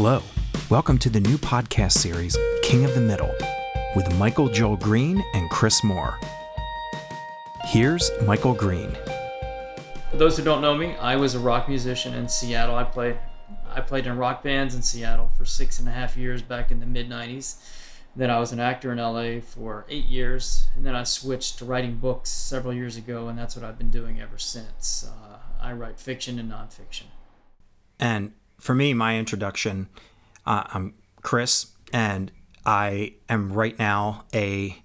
Hello. Welcome to the new podcast series, King of the Middle, with Michael Joel Green and Chris Moore. Here's Michael Green. For those who don't know me, I was a rock musician in Seattle. I played I played in rock bands in Seattle for six and a half years back in the mid 90s. Then I was an actor in LA for eight years, and then I switched to writing books several years ago, and that's what I've been doing ever since. Uh, I write fiction and nonfiction. And for me, my introduction, uh, I'm Chris, and I am right now a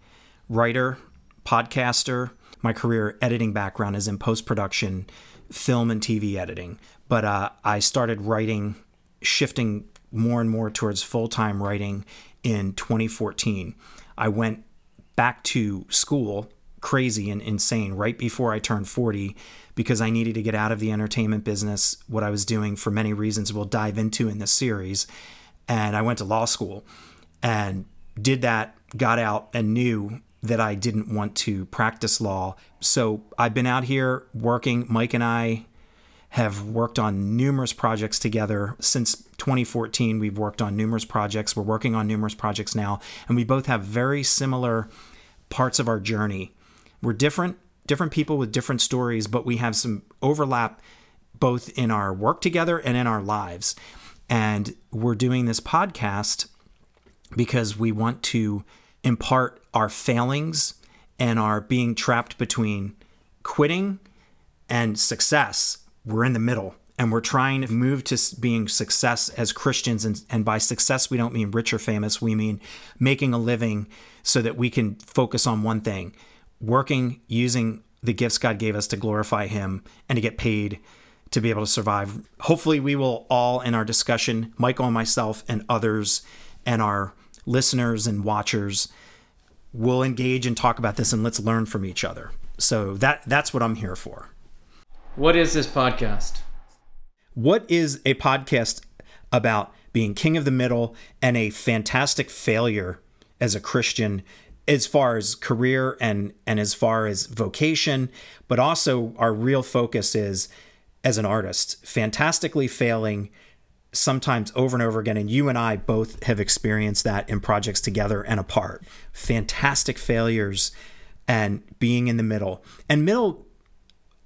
writer, podcaster. My career editing background is in post production, film and TV editing. But uh, I started writing, shifting more and more towards full time writing in 2014. I went back to school, crazy and insane, right before I turned 40 because I needed to get out of the entertainment business, what I was doing for many reasons we'll dive into in this series. And I went to law school and did that, got out, and knew that I didn't want to practice law. So I've been out here working. Mike and I have worked on numerous projects together since 2014. We've worked on numerous projects. We're working on numerous projects now, and we both have very similar parts of our journey. We're different different people with different stories, but we have some overlap both in our work together and in our lives. And we're doing this podcast because we want to impart our failings and our being trapped between quitting and success. We're in the middle and we're trying to move to being success as Christians. And, and by success, we don't mean rich or famous, we mean making a living so that we can focus on one thing working using the gifts God gave us to glorify Him and to get paid to be able to survive. Hopefully, we will all in our discussion, Michael and myself and others, and our listeners and watchers will engage and talk about this and let's learn from each other. So that that's what I'm here for. What is this podcast? What is a podcast about being king of the middle and a fantastic failure as a Christian as far as career and and as far as vocation, but also our real focus is as an artist, fantastically failing sometimes over and over again and you and I both have experienced that in projects together and apart. Fantastic failures and being in the middle. And middle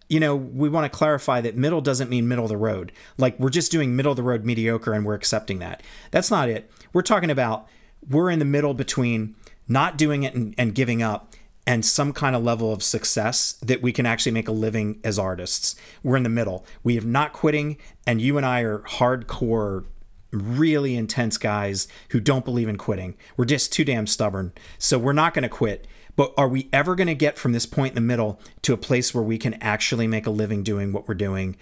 you know, we want to clarify that middle doesn't mean middle of the road. Like we're just doing middle of the road mediocre and we're accepting that. That's not it. We're talking about we're in the middle between not doing it and, and giving up and some kind of level of success that we can actually make a living as artists. We're in the middle. We have not quitting, and you and I are hardcore, really intense guys who don't believe in quitting. We're just too damn stubborn. So we're not going to quit. But are we ever going to get from this point in the middle to a place where we can actually make a living doing what we're doing?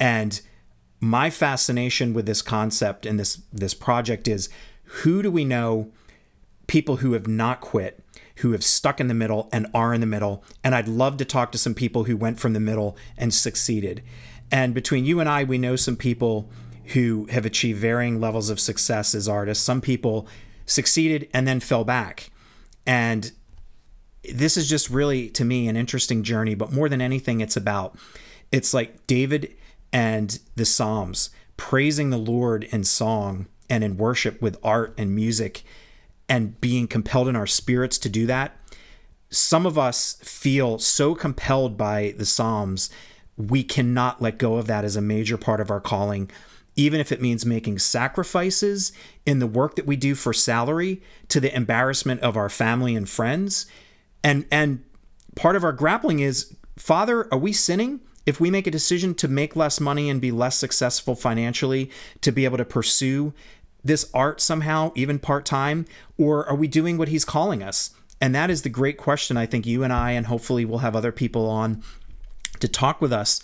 And my fascination with this concept and this this project is who do we know people who have not quit, who have stuck in the middle and are in the middle. And I'd love to talk to some people who went from the middle and succeeded. And between you and I, we know some people who have achieved varying levels of success as artists. Some people succeeded and then fell back. And this is just really, to me, an interesting journey. But more than anything, it's about it's like David and the Psalms praising the Lord in song and in worship with art and music and being compelled in our spirits to do that. Some of us feel so compelled by the Psalms, we cannot let go of that as a major part of our calling, even if it means making sacrifices in the work that we do for salary to the embarrassment of our family and friends. And and part of our grappling is, Father, are we sinning? If we make a decision to make less money and be less successful financially, to be able to pursue this art somehow, even part time, or are we doing what he's calling us? And that is the great question I think you and I, and hopefully we'll have other people on to talk with us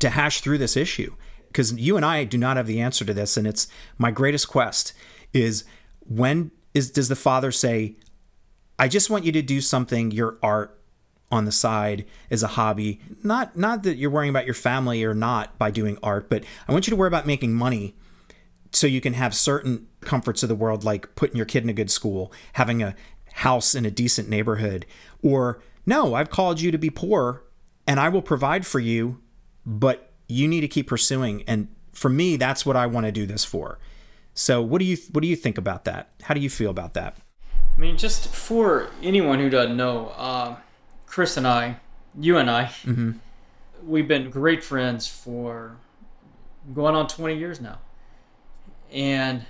to hash through this issue. Because you and I do not have the answer to this. And it's my greatest quest is when is does the father say, I just want you to do something, your art on the side as a hobby. Not not that you're worrying about your family or not by doing art, but I want you to worry about making money so you can have certain comforts of the world like putting your kid in a good school having a house in a decent neighborhood or no i've called you to be poor and i will provide for you but you need to keep pursuing and for me that's what i want to do this for So what do you what do you think about that? How do you feel about that? I mean, just for anyone who doesn't know, uh, Chris and I, you and I, Mm-hmm. we've been great friends for going on 20 years now. And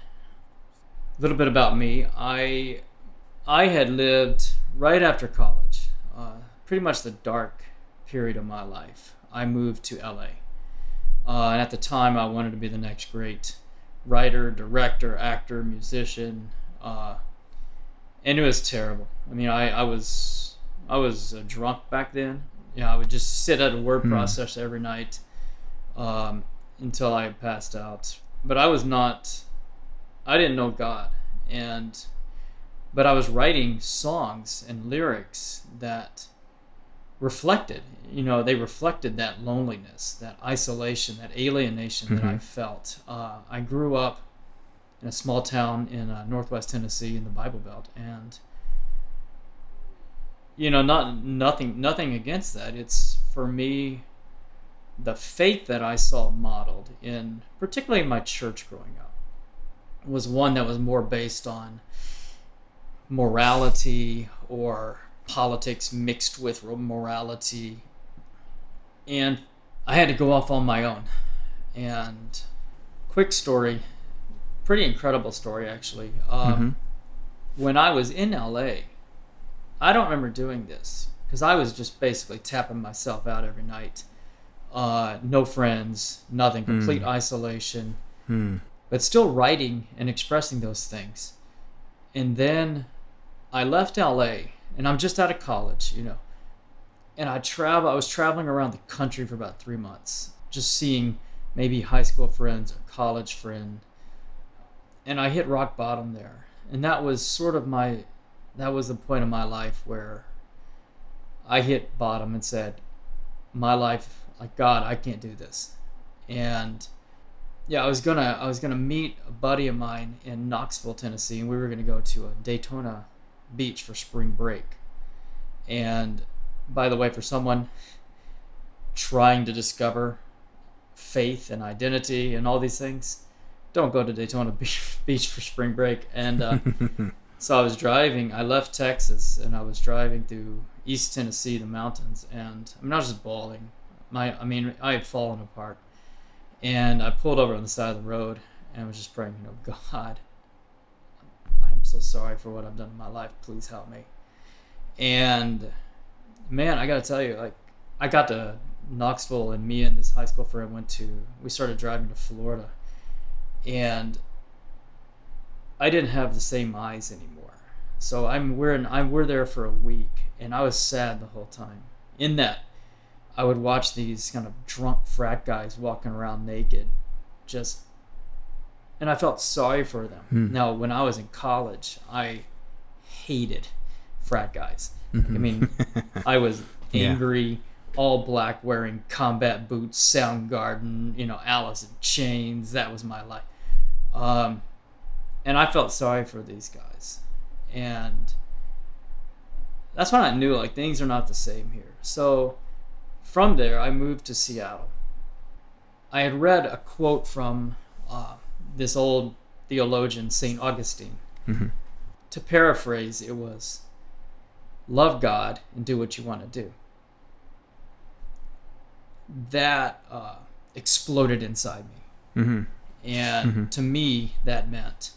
a little bit about me, I I had lived right after college, uh, pretty much the dark period of my life. I moved to LA. Uh, and at the time, I wanted to be the next great writer, director, actor, musician. Uh, and it was terrible. I mean, I, I was I was uh, drunk back then. Yeah, I would just sit at a word Hmm. processor every night um, until I passed out. But I was not. I didn't know God, and but I was writing songs and lyrics that reflected. You know, they reflected that loneliness, that isolation, that alienation that I Mhm. felt. Uh, I grew up in a small town in uh, northwest Tennessee in the Bible Belt, and you know, not nothing, nothing against that. It's for me, the faith that I saw modeled in, particularly in my church growing up, was one that was more based on morality or politics mixed with morality, and I had to go off on my own. And quick story, pretty incredible story actually. Um, Mhm. When I was in LA, I don't remember doing this because I was just basically tapping myself out every night. Uh, no friends, nothing, complete isolation, Hmm. but still writing and expressing those things. And then I left LA and I'm just out of college, you know. And I travel I was traveling around the country for about 3 months, just seeing maybe high school friends or college friend. And I hit rock bottom there. And that was sort of my that was the point of my life where I hit bottom and said, my life, like God, I can't do this. And yeah, I was gonna I was gonna meet a buddy of mine in Knoxville, Tennessee, and we were gonna go to a Daytona Beach for spring break. And by the way, for someone trying to discover faith and identity and all these things, don't go to Daytona Beach Beach for spring break. And uh, so I was driving. I left Texas and I was driving through East Tennessee, the mountains, and I mean I was just bawling. My I mean I had fallen apart, and I pulled over on the side of the road and I was just praying, you know, God, I'm so sorry for what I've done in my life. Please help me. And man, I gotta tell you, like I got to Knoxville and me and this high school friend went to we started driving to Florida and I didn't have the same eyes anymore. So I'm we're in, I'm we're there for a week, and I was sad the whole time. In that, I would watch these kind of drunk frat guys walking around naked, just, and I felt sorry for them. Hmm. Now, when I was in college, I hated frat guys. Mhm. I mean, I was Yeah. angry, all black, wearing combat boots, Soundgarden, you know, Alice in Chains. That was my life. Um, and I felt sorry for these guys. And that's when I knew like things are not the same here. So from there, I moved to Seattle. I had read a quote from uh, this old theologian, St. Augustine. Mhm. To paraphrase, it was love God and do what you want to do. That uh, exploded inside me. Mhm. And Mhm. to me, that meant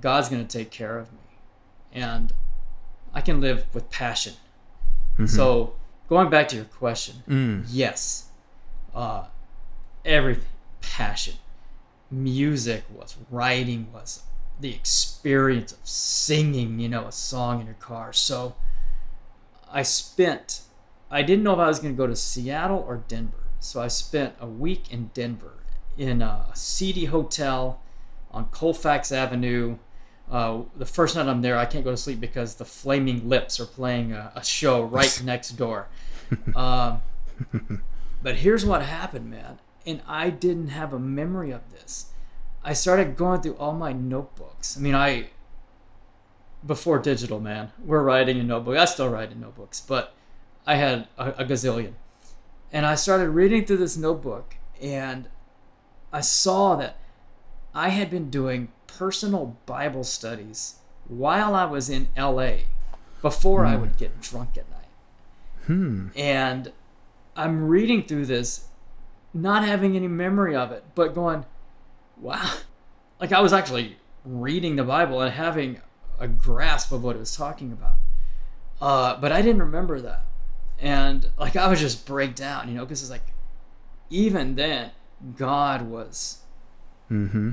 God's going to take care of me. And I can live with passion. Mhm. So, going back to your question, Mm. yes, uh, everything, passion. Music was, writing was, the experience of singing, you know, a song in your car. So, I spent, I didn't know if I was going to go to Seattle or Denver. So, I spent a week in Denver in a seedy hotel on Colfax Avenue. Uh, the first night I'm there, I can't go to sleep because the Flaming Lips are playing a, a show right next door. Um, but here's what happened, man. And I didn't have a memory of this. I started going through all my notebooks. I mean, I, before digital, man, we're writing in notebooks. I still write in notebooks, but I had a, a gazillion. And I started reading through this notebook, and I saw that I had been doing personal Bible studies while I was in LA before I would get drunk at night. Hmm. And I'm reading through this, not having any memory of it, but going, wow. Like I was actually reading the Bible and having a grasp of what it was talking about. Uh, but I didn't remember that. And like I was just break down, you know, because it's like, even then, God was Mm-hmm.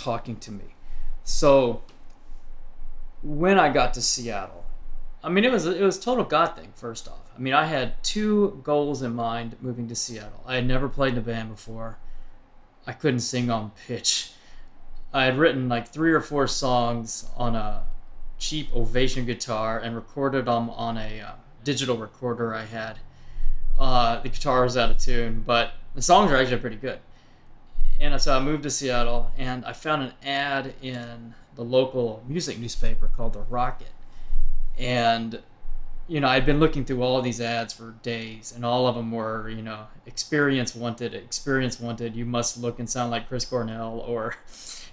Talking to me. So when I got to Seattle, I mean it was it was total God thing. First off, I mean I had two goals in mind moving to Seattle. I had never played in a band before. I couldn't sing on pitch. I had written like three or four songs on a cheap Ovation guitar and recorded them on a uh, digital recorder I had. Uh, the guitar was out of tune, but the songs are actually pretty good and so I moved to Seattle, and I found an ad in the local music newspaper called the Rocket, and you know I'd been looking through all these ads for days, and all of them were you know experience wanted, experience wanted. You must look and sound like Chris Cornell, or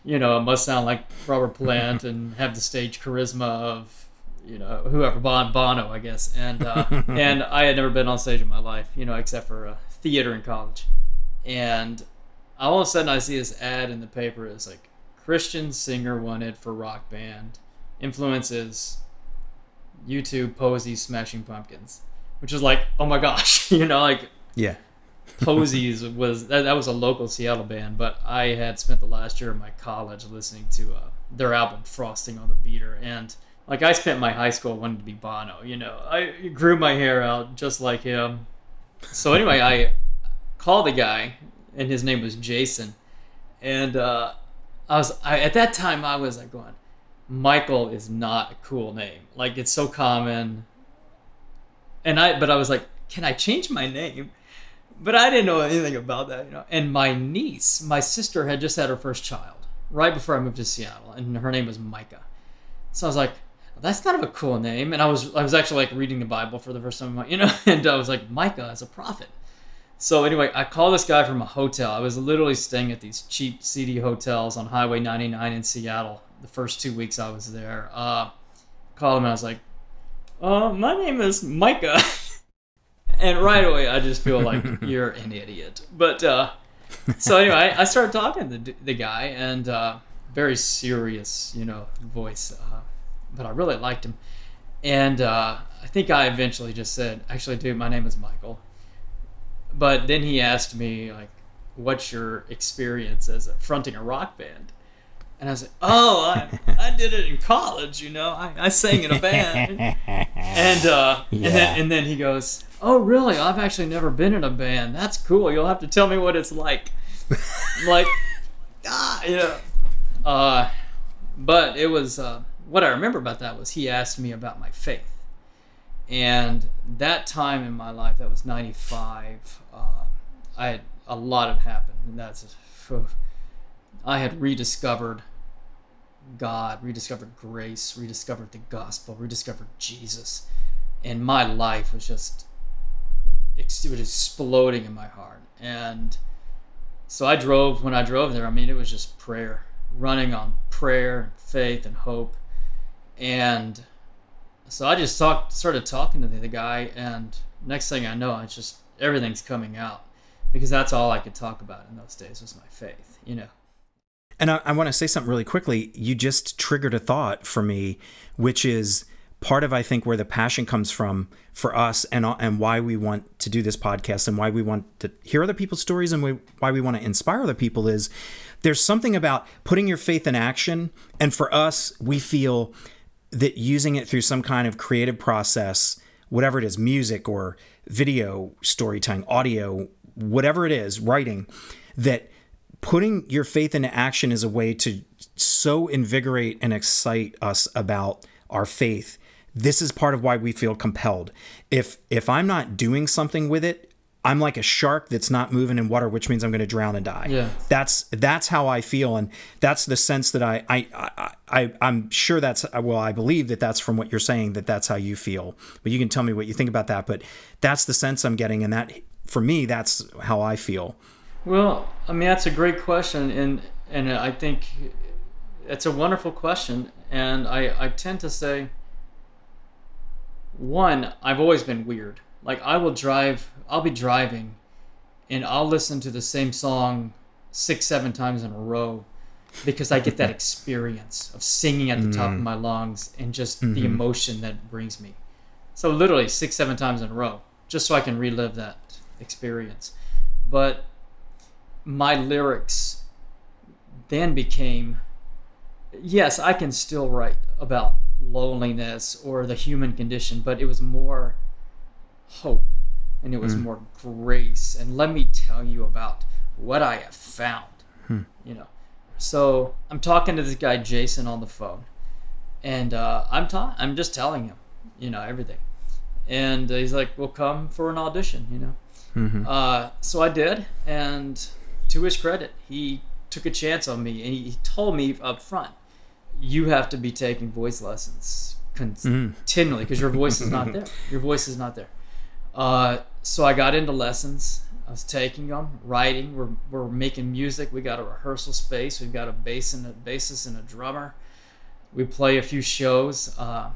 you know must sound like Robert Plant and have the stage charisma of you know whoever Bon Bono, I guess, and uh, and I had never been on stage in my life, you know, except for uh, theater in college, and all of a sudden I see this ad in the paper. It's like Christian singer wanted for rock band. Influences U2 Posies Smashing Pumpkins, which is like, oh my gosh, you know, like Yeah. Posies was that, that was a local Seattle band, but I had spent the last year of my college listening to uh, their album Frosting on the Beater, and like I spent my high school wanting to be Bono. You know, I grew my hair out just like him. So anyway, I called the guy, and his name was Jason, and uh, I was I, at that time I was like going, Michael is not a cool name. Like it's so common. And I but I was like, can I change my name? But I didn't know anything about that, you know. And my niece, my sister had just had her first child right before I moved to Seattle, and her name was Micah. So I was like, that's kind of a cool name. And I was I was actually like reading the Bible for the first time, you know, and I was like, Micah is a prophet. So anyway, I called this guy from a hotel. I was literally staying at these cheap, seedy hotels on Highway 99 in Seattle the first two weeks I was there. Uh, called him and I was like, uh, my name is Micah. and right away, I just feel like you're an idiot. But uh, so anyway, I, I started talking to the, the guy and uh, very serious, you know, voice. Uh, but I really liked him. And uh, I think I eventually just said, actually, dude, my name is Michael but then he asked me like what's your experience as a, fronting a rock band? And i was like oh i, I did it in college you know. I, I sang in a band. And uh and, then, and then he goes oh really? I've actually never been in a band. That's cool. You'll have to tell me what it's like. I'm like ah yeah. Uh but it was uh what i remember about that was he asked me about my faith. And that time in my life that was 95 uh, i had a lot had happened and that's i had rediscovered god rediscovered grace rediscovered the gospel rediscovered jesus and my life was just it was exploding in my heart. And so i drove when i drove there i mean it was just prayer running on prayer and faith and hope. And so I just talked, started talking to the, the guy, and next thing I know, I just everything's coming out because that's all I could talk about in those days was my faith, you know. And I, I want to say something really quickly. You just triggered a thought for me, which is part of I think where the passion comes from for us, and and why we want to do this podcast, and why we want to hear other people's stories, and we, why we want to inspire other people is there's something about putting your faith in action, and for us, we feel that using it through some kind of creative process, whatever it is, music or video, storytelling, audio, whatever it is, writing, that putting your faith into action is a way to so invigorate and excite us about our faith. This is part of why we feel compelled. If if I'm not doing something with it, I'm like a shark that's not moving in water, which means I'm going to drown and die. Yeah. That's that's how I feel, and that's the sense that I I, I I I'm sure that's well I believe that that's from what you're saying that that's how you feel. But you can tell me what you think about that. But that's the sense I'm getting, and that for me that's how I feel. Well, I mean that's a great question, and and I think it's a wonderful question, and I I tend to say one I've always been weird. Like I will drive, I'll be driving, and I'll listen to the same song six seven times in a row because I get that experience of singing at the top of mm-hmm. my lungs and just the mm-hmm. emotion that brings me. So literally six, seven times in a row, just so I can relive that experience. But my lyrics then became yes, I can still write about loneliness or the human condition, but it was more hope and it was more grace. And let me tell you about what I have found. You know. So I'm talking to this guy Jason on the phone, and uh, I'm ta- I'm just telling him, you know, everything, and he's like, "We'll come for an audition," you know. Uh, so I did, and to his credit, he took a chance on me, and he, he told me up front, "You have to be taking voice lessons continually because your voice is not there. Your voice is not there." Uh, so I got into lessons. I was taking them, writing. We're, we're making music. We got a rehearsal space. We've got a bass and a bassist and a drummer. We play a few shows. Uh,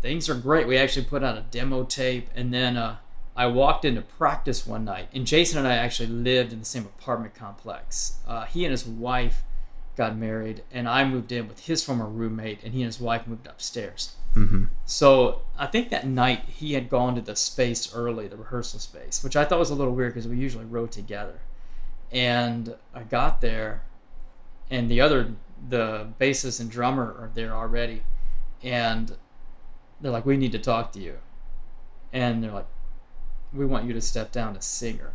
things are great. We actually put out a demo tape, and then uh, I walked into practice one night, and Jason and I actually lived in the same apartment complex. Uh, he and his wife got married, and I moved in with his former roommate, and he and his wife moved upstairs. Mm-hmm. So I think that night he had gone to the space early, the rehearsal space, which I thought was a little weird because we usually wrote together. And I got there, and the other, the bassist and drummer are there already, and they're like, "We need to talk to you," and they're like, "We want you to step down as singer,"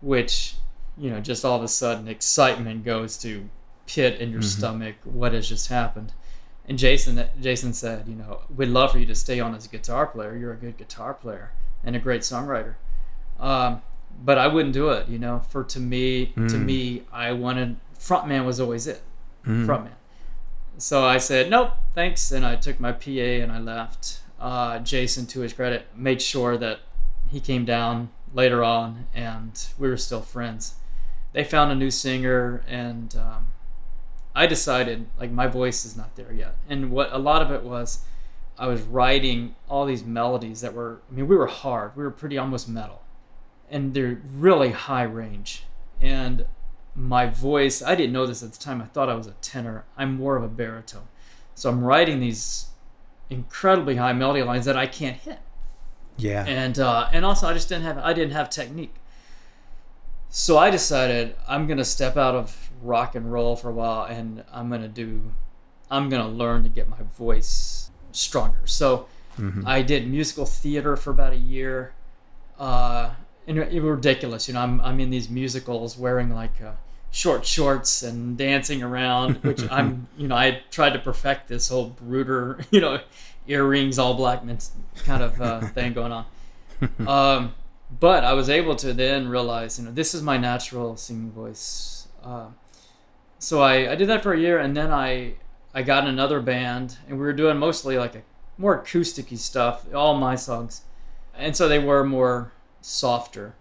which, you know, just all of a sudden excitement goes to pit in your mm-hmm. stomach. What has just happened? And Jason, Jason said, you know, we'd love for you to stay on as a guitar player. You're a good guitar player and a great songwriter. Um, but I wouldn't do it, you know. For to me, to me, I wanted frontman was always it, frontman. So I said nope, thanks, and I took my PA and I left. Uh, Jason, to his credit, made sure that he came down later on, and we were still friends. They found a new singer, and um, I decided like my voice is not there yet. And what a lot of it was, I was writing all these melodies that were. I mean, we were hard. We were pretty almost metal, and they're really high range. And my voice, I didn't know this at the time. I thought I was a tenor. I'm more of a baritone. So I'm writing these incredibly high melody lines that I can't hit Yeah. and uh, and also I just didn't have I didn't have technique. So I decided I'm gonna step out of rock and roll for a while, and I'm gonna do, I'm gonna learn to get my voice stronger. So I did musical theater for about a year, uh, and it was ridiculous. You know, I'm I'm in these musicals wearing like. Uh, short shorts and dancing around which i'm you know i tried to perfect this whole brooder you know earrings all black kind of uh, thing going on um, but I was able to then realize, you know, this is my natural singing voice. Uh, so I, I did that for a year, and then I I got in another band, and we were doing mostly like a more acousticy stuff, all my songs, and so they were more softer.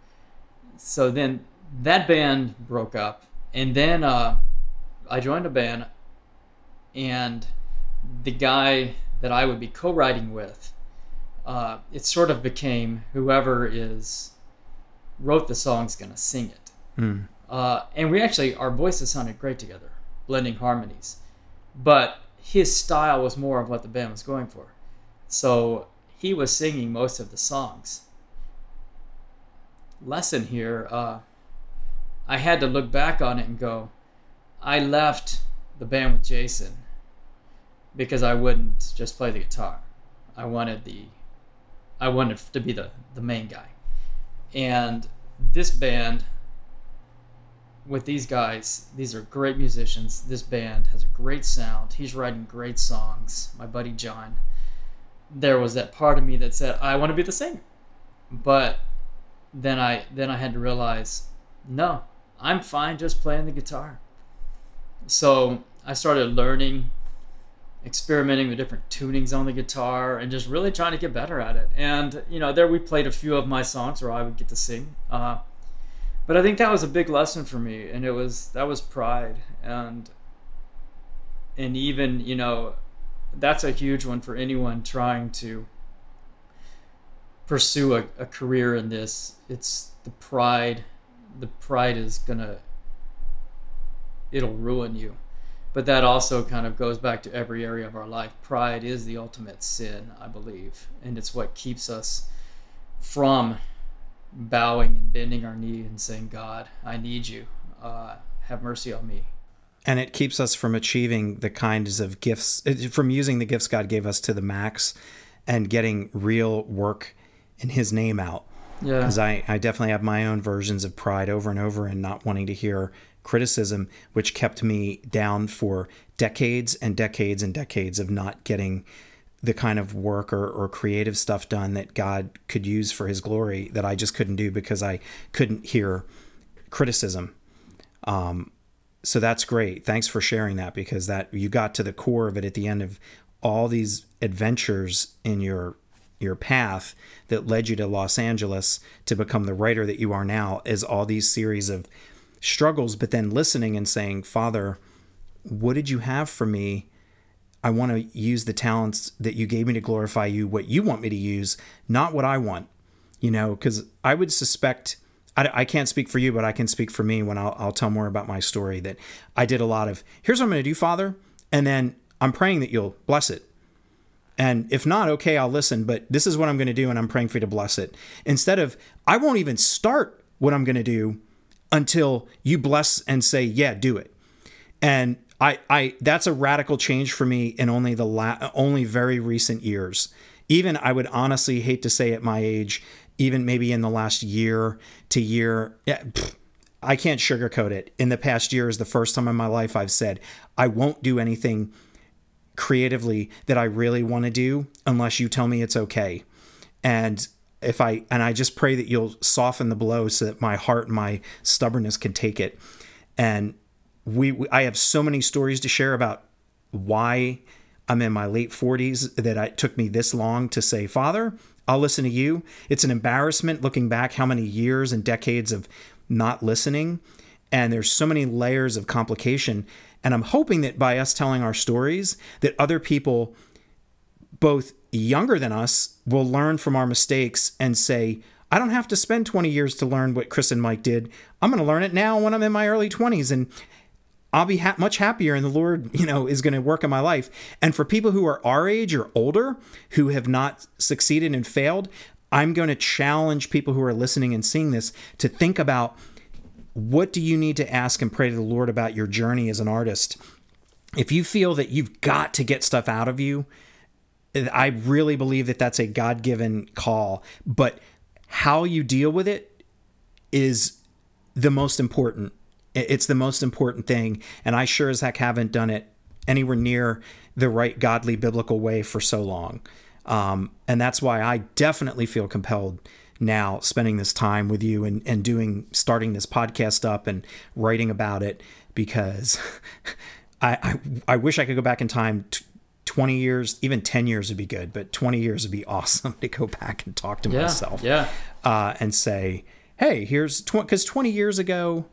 So then that band broke up, and then uh, I joined a band, and the guy that I would be co-writing with uh, it sort of became whoever is wrote the song's gonna sing it. Hmm. Uh, and we actually our voices sounded great together, blending harmonies. But his style was more of what the band was going for. So he was singing most of the songs. Lesson here, uh, I had to look back on it and go, I left the band with Jason because I wouldn't just play the guitar. I wanted the I wanted to be the, the main guy. And this band, with these guys, these are great musicians. This band has a great sound. He's writing great songs. My buddy John. There was that part of me that said, I want to be the singer. But then I then I had to realize, no, I'm fine just playing the guitar. So I started learning experimenting with different tunings on the guitar and just really trying to get better at it. And you know, there we played a few of my songs where I would get to sing. Uh, but I think that was a big lesson for me, and it was that was pride, and and even you know, that's a huge one for anyone trying to pursue a, a career in this. It's the pride. The pride is gonna. It'll ruin you but that also kind of goes back to every area of our life. Pride is the ultimate sin, I believe, and it's what keeps us from bowing and bending our knee and saying, God, I need you. Uh, have mercy on me. And it keeps us from achieving the kinds of gifts, from using the gifts God gave us to the max and getting real work in His name out. Yeah. Because I, I definitely have my own versions of pride over and over and not wanting to hear criticism, which kept me down for decades and decades and decades of not getting the kind of work or, or creative stuff done that God could use for his glory that I just couldn't do because I couldn't hear criticism. Um, so that's great. Thanks for sharing that because that you got to the core of it at the end of all these adventures in your your path that led you to Los Angeles to become the writer that you are now is all these series of struggles, but then listening and saying, Father, what did you have for me? I want to use the talents that you gave me to glorify you, what you want me to use, not what I want. You know, because I would suspect, I, I, can't speak for you, but I can speak for me when I'll, I'll tell more about my story that I did a lot of, here's what I'm going to do, Father. And then I'm praying that you'll bless it. And if not, okay, I'll listen, but this is what I'm going to do, and I'm praying for you to bless it. Instead of, I won't even start what I'm going to do until you bless and say, yeah, do it. And I, I, that's a radical change for me in only the la- only very recent years. Even I would honestly hate to say at my age, even maybe in the last year to year, yeah, I can't sugarcoat it. In the past year is the first time in my life I've said I won't do anything creatively that I really want to do unless you tell me it's okay. And if I and I just pray that you'll soften the blow so that my heart and my stubbornness can take it. And we, we I have so many stories to share about why I'm in my late 40s that it took me this long to say, Father, I'll listen to you. It's an embarrassment looking back how many years and decades of not listening. And there's so many layers of complication. And I'm hoping that by us telling our stories, that other people both younger than us will learn from our mistakes and say, I don't have to spend 20 years to learn what Chris and Mike did. I'm going to learn it now when I'm in my early 20s and I'll be ha- much happier and the Lord, you know, is going to work in my life. And for people who are our age or older who have not succeeded and failed, I'm going to challenge people who are listening and seeing this to think about what do you need to ask and pray to the Lord about your journey as an artist. If you feel that you've got to get stuff out of you, I really believe that that's a God given call, but how you deal with it is the most important. It's the most important thing. And I sure as heck haven't done it anywhere near the right godly biblical way for so long. Um, and that's why I definitely feel compelled now spending this time with you and, and doing starting this podcast up and writing about it because I, I, I wish I could go back in time 20 years, even 10 years would be good, but 20 years would be awesome to go back and talk to yeah, myself. Yeah. Uh, and say, hey, here's because 20 years ago,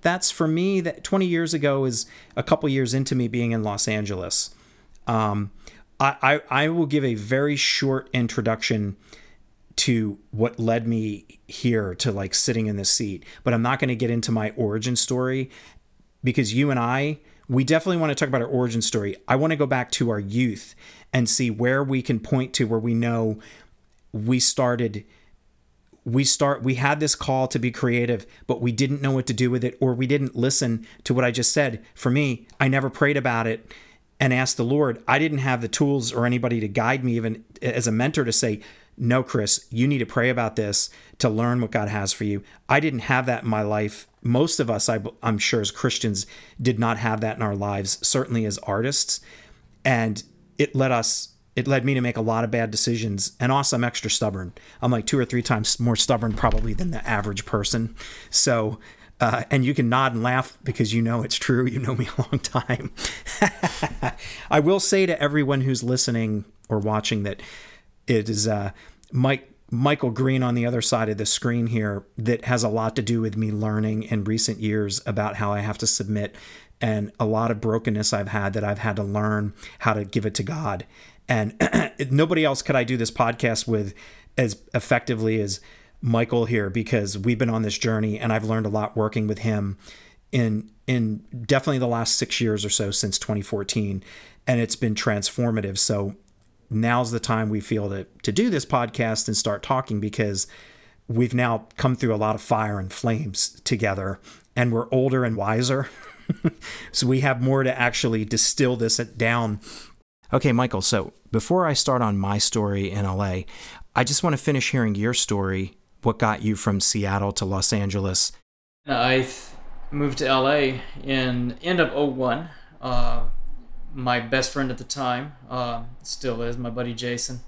that's for me, that 20 years ago is a couple years into me being in Los Angeles. Um, I, I, I will give a very short introduction to what led me here to like sitting in this seat, but I'm not going to get into my origin story because you and I, we definitely want to talk about our origin story. I want to go back to our youth and see where we can point to where we know we started we start we had this call to be creative but we didn't know what to do with it or we didn't listen to what I just said. For me, I never prayed about it and asked the Lord. I didn't have the tools or anybody to guide me even as a mentor to say, "No, Chris, you need to pray about this to learn what God has for you." I didn't have that in my life most of us, I, am sure, as Christians, did not have that in our lives, certainly as artists. And it led us, it led me to make a lot of bad decisions. And also, I'm extra stubborn. I'm like two or three times more stubborn, probably, than the average person. So, uh, and you can nod and laugh because you know it's true. You know me a long time. I will say to everyone who's listening or watching that it is uh, Mike Michael Green on the other side of the screen here that has a lot to do with me learning in recent years about how I have to submit and a lot of brokenness I've had that I've had to learn how to give it to God. And nobody else could I do this podcast with as effectively as Michael here because we've been on this journey and I've learned a lot working with him in in definitely the last 6 years or so since 2014 and it's been transformative. So now's the time we feel to to do this podcast and start talking because we've now come through a lot of fire and flames together and we're older and wiser. so we have more to actually distill this down. Okay, Michael, so before I start on my story in LA, I just want to finish hearing your story. What got you from Seattle to Los Angeles? I moved to LA in end of 01. Uh, my best friend at the time, uh, still is, my buddy Jason,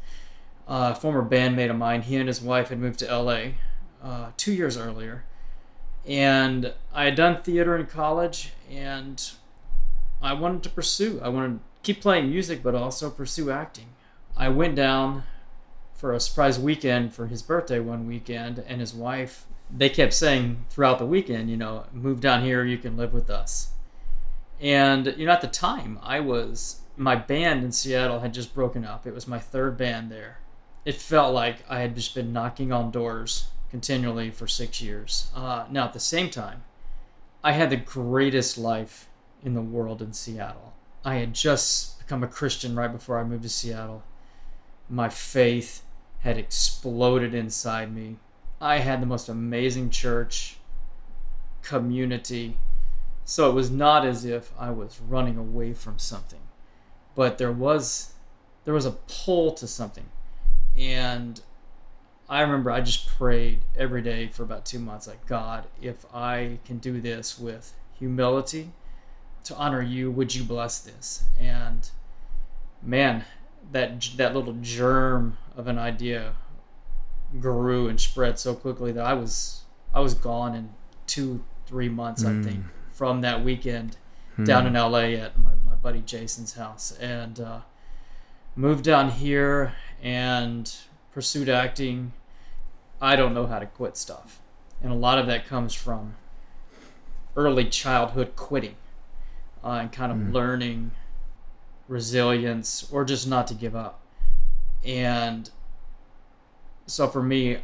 uh, former bandmate of mine, he and his wife had moved to LA uh, two years earlier. And I had done theater in college, and I wanted to pursue. I wanted keep playing music, but also pursue acting. I went down for a surprise weekend for his birthday one weekend, and his wife, they kept saying throughout the weekend, you know, move down here, you can live with us. And you know, at the time, I was my band in Seattle had just broken up. It was my third band there. It felt like I had just been knocking on doors continually for six years. Uh, now, at the same time, I had the greatest life in the world in Seattle. I had just become a Christian right before I moved to Seattle. My faith had exploded inside me. I had the most amazing church community so it was not as if I was running away from something, but there was there was a pull to something. And I remember I just prayed every day for about 2 months like God, if I can do this with humility to honor you, would you bless this? And man, that that little germ of an idea grew and spread so quickly that I was I was gone in 2 3 months, mm. I think from that weekend hmm. down in LA at my, my buddy Jason's house and uh, moved down here and pursued acting. I don't know how to quit stuff. And a lot of that comes from early childhood quitting uh, and kind of hmm. learning resilience or just not to give up. And so for me,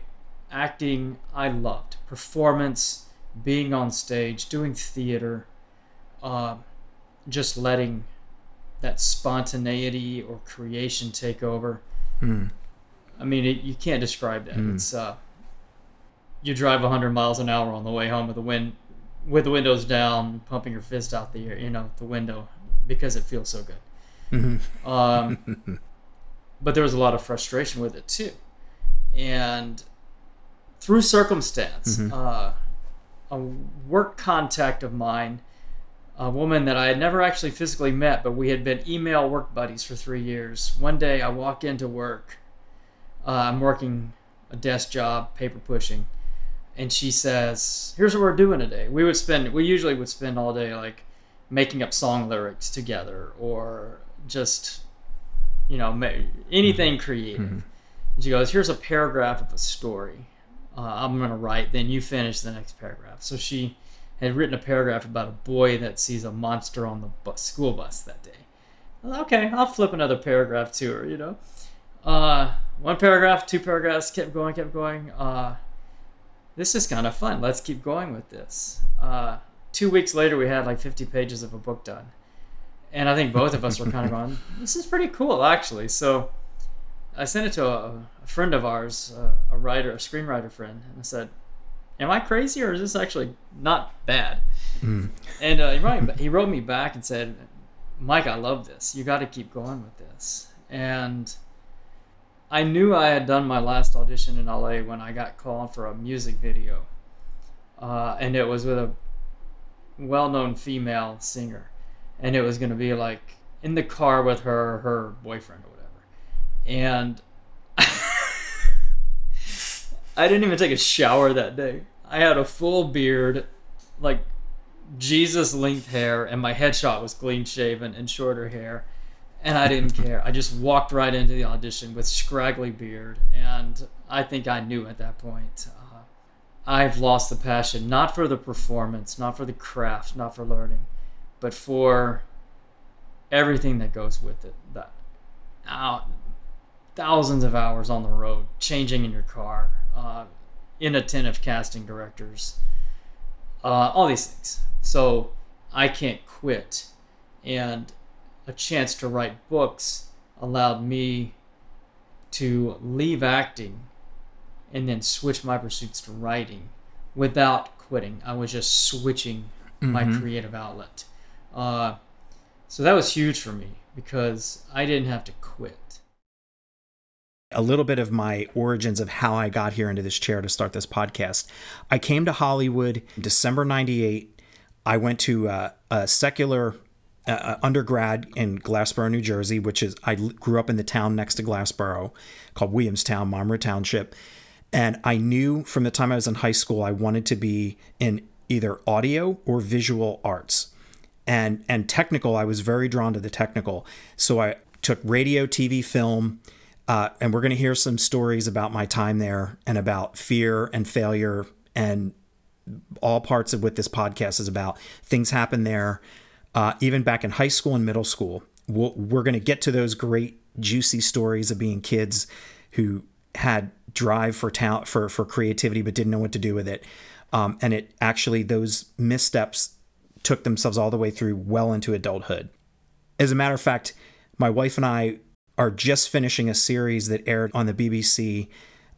acting I loved. Performance being on stage, doing theater, uh, just letting that spontaneity or creation take over. Mm. I mean, it, you can't describe that. Mm. It's uh, you drive 100 miles an hour on the way home with the wind with the windows down, pumping your fist out the you know the window because it feels so good. Mm-hmm. Um, but there was a lot of frustration with it too, and through circumstance. Mm-hmm. Uh, a work contact of mine, a woman that I had never actually physically met, but we had been email work buddies for three years. One day I walk into work. Uh, I'm working a desk job, paper pushing, and she says, "Here's what we're doing today." We would spend, we usually would spend all day like making up song lyrics together, or just, you know, anything mm-hmm. creative. Mm-hmm. And she goes, "Here's a paragraph of a story." uh, I'm going to write, then you finish the next paragraph. So she had written a paragraph about a boy that sees a monster on the bus, school bus that day. okay, I'll flip another paragraph to her, you know. Uh, one paragraph, two paragraphs, kept going, kept going. Uh, this is kind of fun. Let's keep going with this. Uh, two weeks later, we had like 50 pages of a book done. And I think both of us were kind of going, this is pretty cool, actually. So I sent it to a, a friend of ours, uh, a writer, a screenwriter friend, and I said, "Am I crazy, or is this actually not bad?" Mm. And uh, he, wrote, he wrote me back and said, "Mike, I love this. You got to keep going with this." And I knew I had done my last audition in LA when I got called for a music video, uh, and it was with a well-known female singer, and it was going to be like in the car with her her boyfriend or whatever, and I didn't even take a shower that day. I had a full beard, like Jesus length hair, and my headshot was clean shaven and shorter hair. And I didn't care. I just walked right into the audition with scraggly beard. And I think I knew at that point. Uh, I've lost the passion, not for the performance, not for the craft, not for learning, but for everything that goes with it. That uh, thousands of hours on the road, changing in your car, uh, inattentive casting directors, uh, all these things. So I can't quit. And a chance to write books allowed me to leave acting and then switch my pursuits to writing without quitting. I was just switching mm-hmm. my creative outlet. Uh, so that was huge for me because I didn't have to quit. A little bit of my origins of how I got here into this chair to start this podcast. I came to Hollywood December 98. I went to uh, a secular uh, uh, undergrad in Glassboro, New Jersey, which is, I grew up in the town next to Glassboro called Williamstown, Monmouth Township. And I knew from the time I was in high school, I wanted to be in either audio or visual arts. And and technical i was very drawn to the technical. So i took radio tv film uh, and we're going to hear some stories about my time there and about fear and failure and all parts of what this podcast is about. Things happen there uh, even back in high school and middle school we we are going to get to those great juicy stories of being kids who had drive for talent for for creativity but didn't know what to do with it um, and it actually those missteps took themselves all the way through well into adulthood. As a matter of fact, my wife and I are just finishing a series that aired on the BBC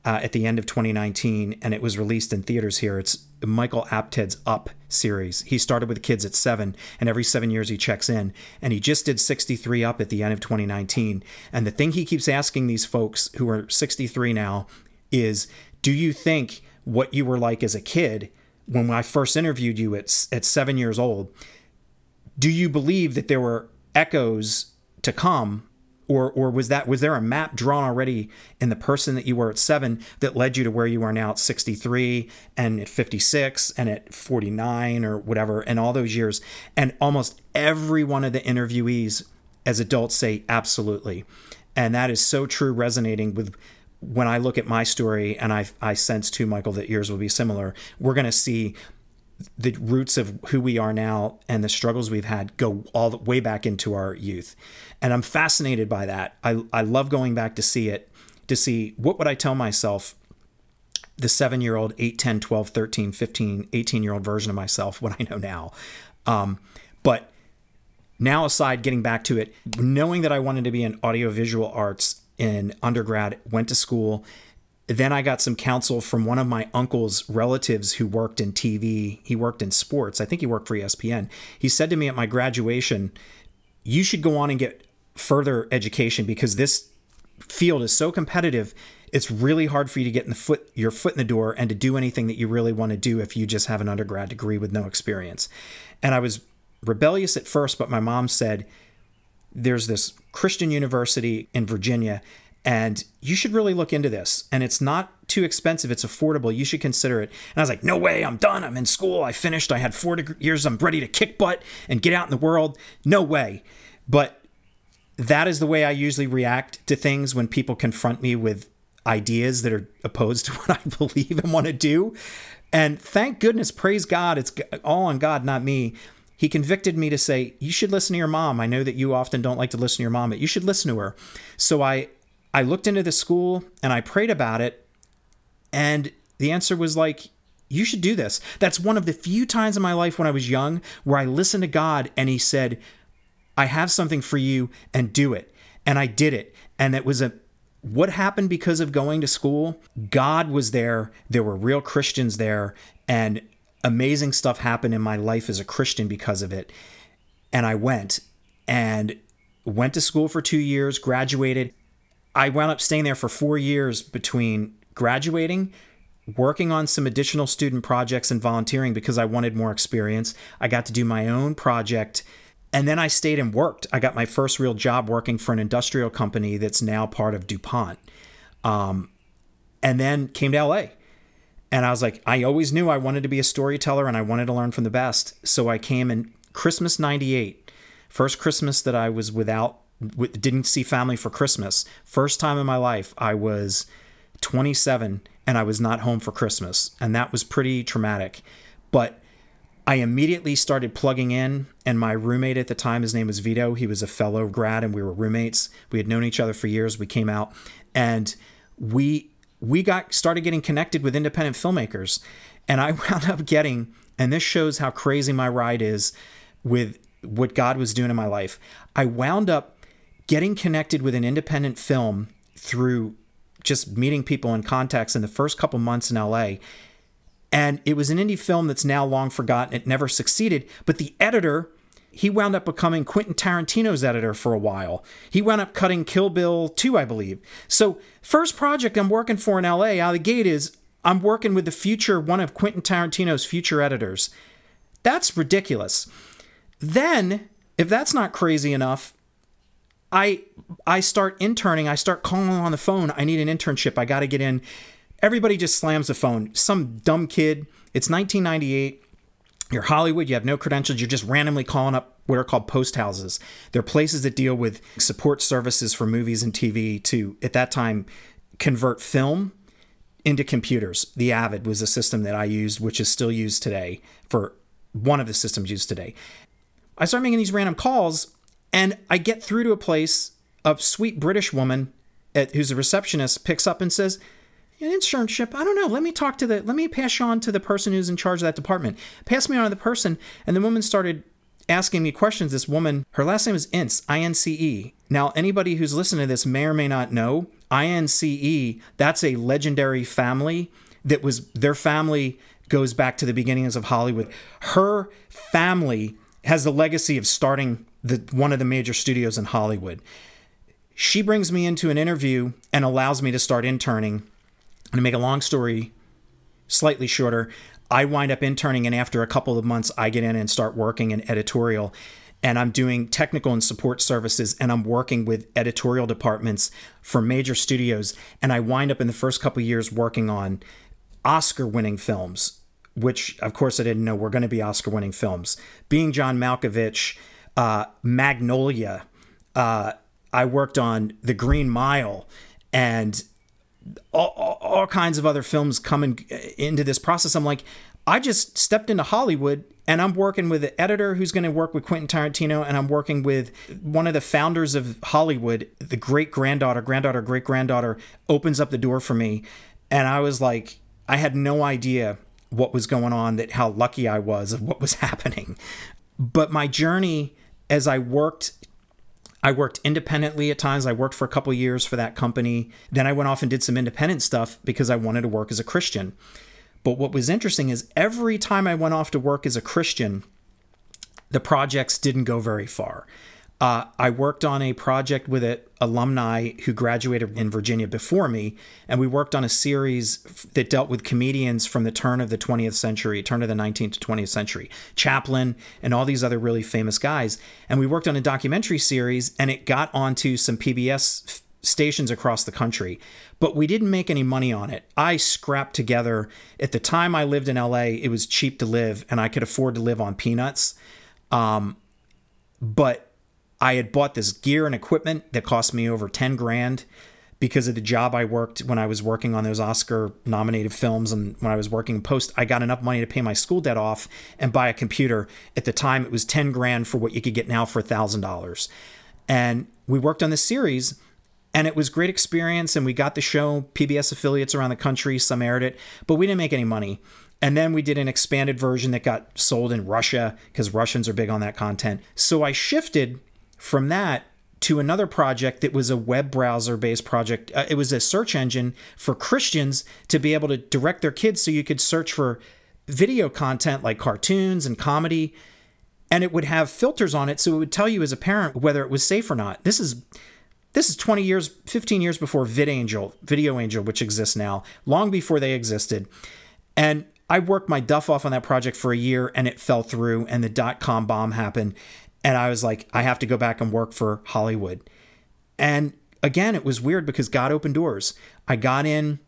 uh, at the end of 2019, and it was released in theaters here. It's Michael Apted's Up series. He started with kids at seven, and every seven years he checks in, and he just did 63 Up at the end of 2019. And the thing he keeps asking these folks who are 63 now is, do you think what you were like as a kid when I first interviewed you at, at seven years old, do you believe that there were echoes to come? Or, or was that was there a map drawn already in the person that you were at seven that led you to where you are now at 63 and at 56 and at 49 or whatever and all those years? And almost every one of the interviewees as adults say absolutely. And that is so true resonating with when I look at my story, and I, I sense too, Michael, that yours will be similar, we're going to see the roots of who we are now and the struggles we've had go all the way back into our youth. And I'm fascinated by that. I, I love going back to see it, to see what would I tell myself, the seven year old, 8, 10, 12, 13, 15, 18 year old version of myself, what I know now. Um, but now, aside, getting back to it, knowing that I wanted to be in audiovisual arts in undergrad, went to school. Then I got some counsel from one of my uncle's relatives who worked in TV. He worked in sports. I think he worked for ESPN. He said to me at my graduation, You should go on and get further education because this field is so competitive. It's really hard for you to get in the foot your foot in the door and to do anything that you really want to do if you just have an undergrad degree with no experience. And I was rebellious at first, but my mom said, there's this Christian university in Virginia, and you should really look into this. And it's not too expensive, it's affordable. You should consider it. And I was like, no way, I'm done. I'm in school. I finished. I had four years. I'm ready to kick butt and get out in the world. No way. But that is the way I usually react to things when people confront me with ideas that are opposed to what I believe and want to do. And thank goodness, praise God, it's all on God, not me he convicted me to say, You should listen to your mom. I know that you often don't like to listen to your mom, but you should listen to her. So I I looked into the school and I prayed about it, and the answer was like, you should do this. That's one of the few times in my life when I was young where I listened to God and He said, I have something for you and do it. And I did it. And it was a what happened because of going to school? God was there. There were real Christians there. And amazing stuff happened in my life as a Christian because of it. And I went and went to school for two years, graduated. I wound up staying there for four years between graduating, working on some additional student projects, and volunteering because I wanted more experience. I got to do my own project. And then I stayed and worked. I got my first real job working for an industrial company that's now part of DuPont. Um, and then came to LA and I was like, I always knew I wanted to be a storyteller and I wanted to learn from the best. So I came in Christmas 98, first Christmas that I was without, didn't see family for Christmas. First time in my life, I was 27 and I was not home for Christmas. And that was pretty traumatic. But I immediately started plugging in, and my roommate at the time, his name was Vito. He was a fellow grad, and we were roommates. We had known each other for years. We came out, and we we got started getting connected with independent filmmakers, and I wound up getting. And this shows how crazy my ride is with what God was doing in my life. I wound up getting connected with an independent film through just meeting people in contacts in the first couple months in LA and it was an indie film that's now long forgotten. It never succeeded. But the editor, he wound up becoming Quentin Tarantino's editor for a while. He wound up cutting Kill Bill 2, I believe. So, first project I'm working for in LA out of the gate is I'm working with the future, one of Quentin Tarantino's future editors. That's ridiculous. Then, if that's not crazy enough, I I start interning. I start calling on the phone. I need an internship. I got to get in everybody just slams the phone. Some dumb kid. It's 1998. You're Hollywood. You have no credentials. You're just randomly calling up what are called post houses. They're places that deal with support services for movies and TV to, at that time, convert film into computers. The Avid was a system that I used, which is still used today for one of the systems used today. I start making these random calls, and I get through to a place. A sweet British woman, at, who's a receptionist, picks up and says, an internship? I don't know. Let me talk to the let me pass you on to the person who's in charge of that department. Pass me on to the person. And the woman started asking me questions. This woman her last name is ince i-n-c-e now anybody who's listening to this may or may not know i-n-c-e that's a legendary family that was their family goes back to the beginnings of hollywood. Her family has the legacy of starting the one of the major studios in hollywood she brings me into an interview and allows me to start interning and to make a long story slightly shorter, I wind up interning, and after a couple of months, I get in and start working in editorial. And I'm doing technical and support services, and I'm working with editorial departments for major studios. And I wind up in the first couple of years working on Oscar winning films, which, of course, I didn't know were going to be Oscar winning films. Being John Malkovich, uh, Magnolia, uh, I worked on The Green Mile, and all, all kinds of other films coming into this process. I'm like, I just stepped into Hollywood and I'm working with an editor who's going to work with Quentin Tarantino, and I'm working with one of the founders of Hollywood, the great granddaughter, granddaughter, great granddaughter, opens up the door for me. And I was like, I had no idea what was going on, that how lucky I was of what was happening. But my journey as I worked I worked independently at times. I worked for a couple years for that company. Then I went off and did some independent stuff because I wanted to work as a Christian. But what was interesting is every time I went off to work as a Christian, the projects didn't go very far. Uh, I worked on a project with an alumni who graduated in Virginia before me, and we worked on a series that dealt with comedians from the turn of the 20th century, turn of the 19th to 20th century, Chaplin, and all these other really famous guys. And we worked on a documentary series, and it got onto some PBS stations across the country, but we didn't make any money on it. I scrapped together. At the time I lived in LA, it was cheap to live, and I could afford to live on peanuts. Um, but I had bought this gear and equipment that cost me over 10 grand because of the job I worked when I was working on those Oscar nominated films and when I was working post I got enough money to pay my school debt off and buy a computer. At the time it was 10 grand for what you could get now for $1000. And we worked on this series and it was great experience and we got the show PBS affiliates around the country some aired it, but we didn't make any money. And then we did an expanded version that got sold in Russia because Russians are big on that content. So I shifted from that to another project that was a web browser based project. Uh, it was a search engine for Christians to be able to direct their kids so you could search for video content like cartoons and comedy and it would have filters on it so it would tell you as a parent whether it was safe or not. This is this is 20 years 15 years before VidAngel, Video Angel which exists now, long before they existed. And I worked my duff off on that project for a year and it fell through and the dot com bomb happened and I was like, I have to go back and work for Hollywood. And again, it was weird because God opened doors. I got in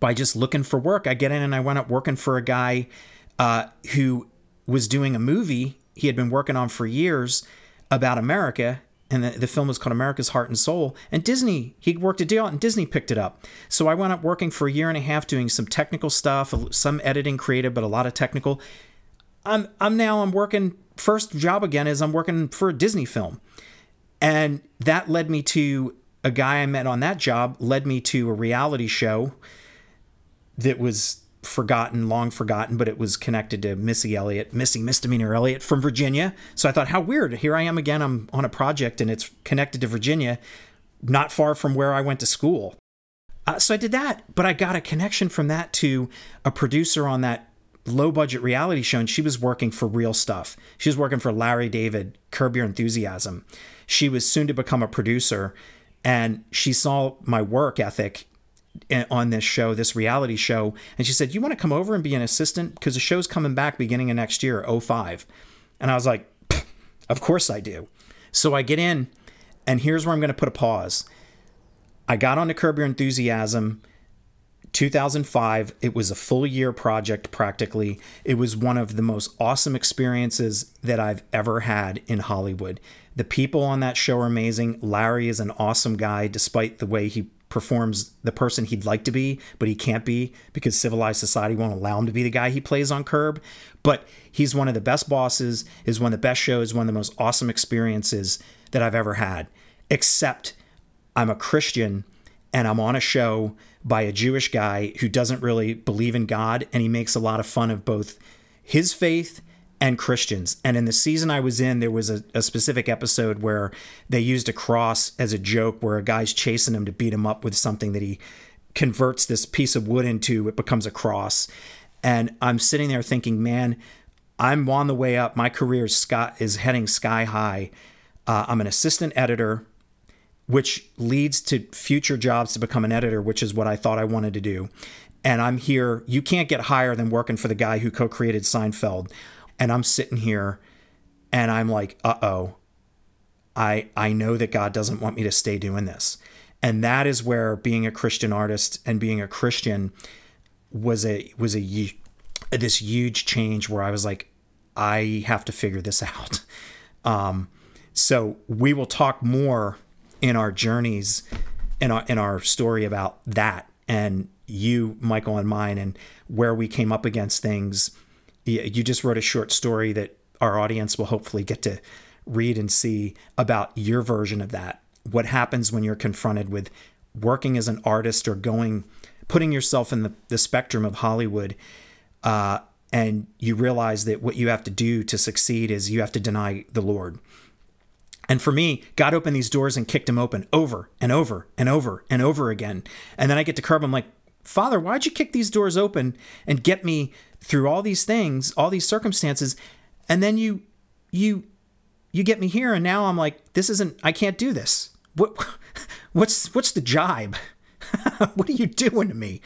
by just looking for work. I get in and I went up working for a guy uh, who was doing a movie he had been working on for years about America. and the, the film was called America's Heart and Soul. And Disney, he worked a deal, and Disney picked it up. So I went up working for a year and a half doing some technical stuff, some editing, creative, but a lot of technical. I'm I'm now I'm working first job again is I'm working for a Disney film, and that led me to a guy I met on that job led me to a reality show that was forgotten, long forgotten, but it was connected to Missy Elliott, Missy Misdemeanor Elliott from Virginia. So I thought, how weird. Here I am again. I'm on a project and it's connected to Virginia, not far from where I went to school. Uh, so I did that, but I got a connection from that to a producer on that low budget reality show, and she was working for real stuff. She was working for Larry David, Curb Your Enthusiasm. She was soon to become a producer, and she saw my work ethic eh, on this show, this reality show, and she said, "You want to come over and be an assistant because the show's coming back beginning of next year, 05." And I was like, "Of course I do." So I get in, and here's where I'm going to put a pause. I got on to Curb Your Enthusiasm. 2005, it was a full year project practically. It was one of the most awesome experiences that I've ever had in Hollywood. The people on that show are amazing. Larry is an awesome guy, despite the way he performs the person he'd like to be, but he can't be because civilized society won't allow him to be the guy he plays on Curb. But he's one of the best bosses, is one of the best shows, one of the most awesome experiences that I've ever had. Except I'm a Christian and I'm on a show by a Jewish guy who doesn't really believe in God and he makes a lot of fun of both his faith and Christians. And in the season I was in, there was a, a, specific episode where they used a cross as a joke where a guy's chasing him to beat him up with something that he converts this piece of wood into, it becomes a cross. And I'm sitting there thinking, man, I'm on the way up. My career is, sky, is heading sky high. Uh, I'm an assistant editor, which leads to future jobs to become an editor, which is what I thought I wanted to do. And I'm here. You can't get higher than working for the guy who co created Seinfeld and I'm sitting here and I'm like, uh oh, I I know that God doesn't want me to stay doing this. And that is where being a Christian artist and being a Christian was a was a this huge change where I was like, I have to figure this out. Um, so we will talk more in our journeys in our in our story about that and you, Michael, and mine, and where we came up against things you just wrote a short story that our audience will hopefully get to read and see about your version of that. What happens when you're confronted with working as an artist or going, putting yourself in the, the spectrum of Hollywood, uh, and you realize that what you have to do to succeed is you have to deny the Lord. And for me, God opened these doors and kicked them open over and over and over and over again. And then I get to curb. I'm like, Father, why'd you kick these doors open and get me through all these things, all these circumstances, and then you you you get me here and now I'm like this isn't I can't do this. What what's what's the jibe? what are you doing to me?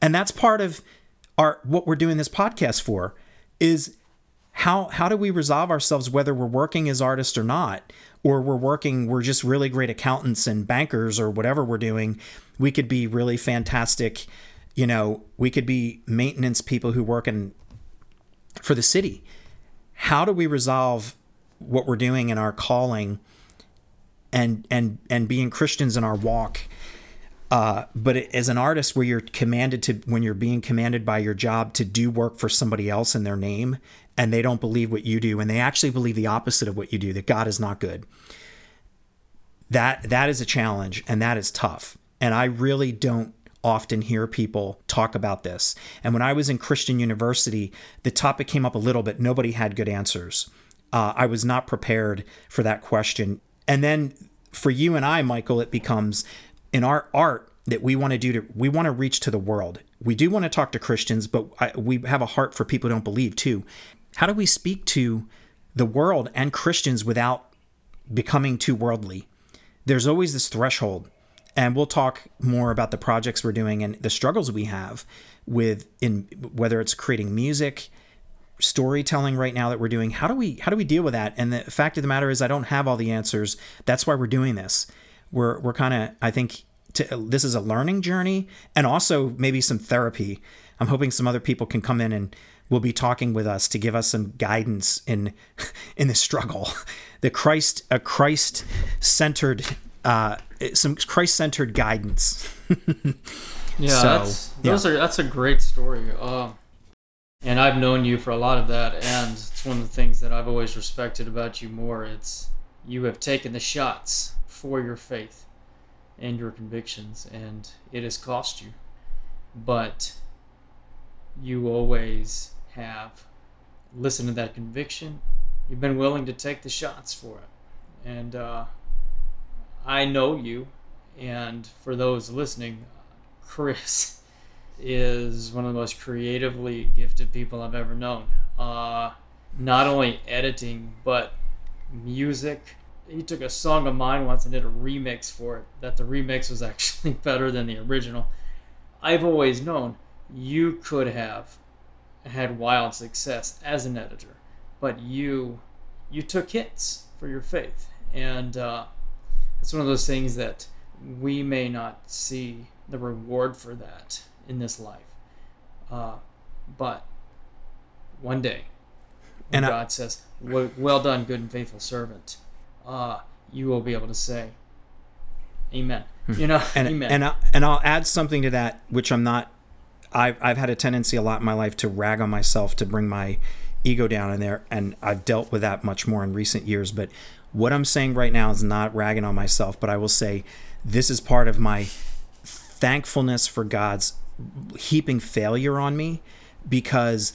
And that's part of our what we're doing this podcast for is how how do we resolve ourselves whether we're working as artists or not or we're working we're just really great accountants and bankers or whatever we're doing we could be really fantastic you know, we could be maintenance people who work in for the city. How do we resolve what we're doing in our calling and and and being Christians in our walk? Uh, but as an artist, where you're commanded to, when you're being commanded by your job to do work for somebody else in their name, and they don't believe what you do, and they actually believe the opposite of what you do, that God is not good. That that is a challenge, and that is tough. And I really don't often hear people talk about this. And when I was in Christian university, the topic came up a little bit. Nobody had good answers. Uh, I was not prepared for that question. And then for you and I, Michael, it becomes in our art that we want to do to we want to reach to the world. We do want to talk to Christians, but I, we have a heart for people who don't believe too. How do we speak to the world and Christians without becoming too worldly? There's always this threshold and we'll talk more about the projects we're doing and the struggles we have with in whether it's creating music storytelling right now that we're doing. How do we how do we deal with that? And the fact of the matter is i don't have all the answers. That's why we're doing this. We're we're kind of i think to, this is a learning journey and also maybe some therapy. I'm hoping some other people can come in and will be talking with us to give us some guidance in in the struggle. The Christ a Christ centered uh, some Christ centered guidance. yeah, So, that's, those are that's a great story. Uh, and I've known you for a lot of that, and it's one of the things that I've always respected about you more. It's you have taken the shots for your faith and your convictions, and it has cost you, but you always have listened to that conviction. You've been willing to take the shots for it, and uh, I know you, and for those listening, Chris is one of the most creatively gifted people I've ever known. Uh, not only editing, but music. He took a song of mine once and did a remix for it. That the remix was actually better than the original. I've always known you could have had wild success as an editor, but you you took hits for your faith, and uh, it's one of those things that we may not see the reward for that in this life. Uh, but one day, when And I- God says, "Well well done, good and faithful servant," uh, you will be able to say, "Amen." You know, Hmm. and Amen. and I, and I'll add something to that, which I'm not. I've I've had a tendency a lot in my life to rag on myself to bring my ego down in there, and I've dealt with that much more in recent years. But what I'm saying right now is not ragging on myself, but I will say this is part of my thankfulness for God's heaping failure on me because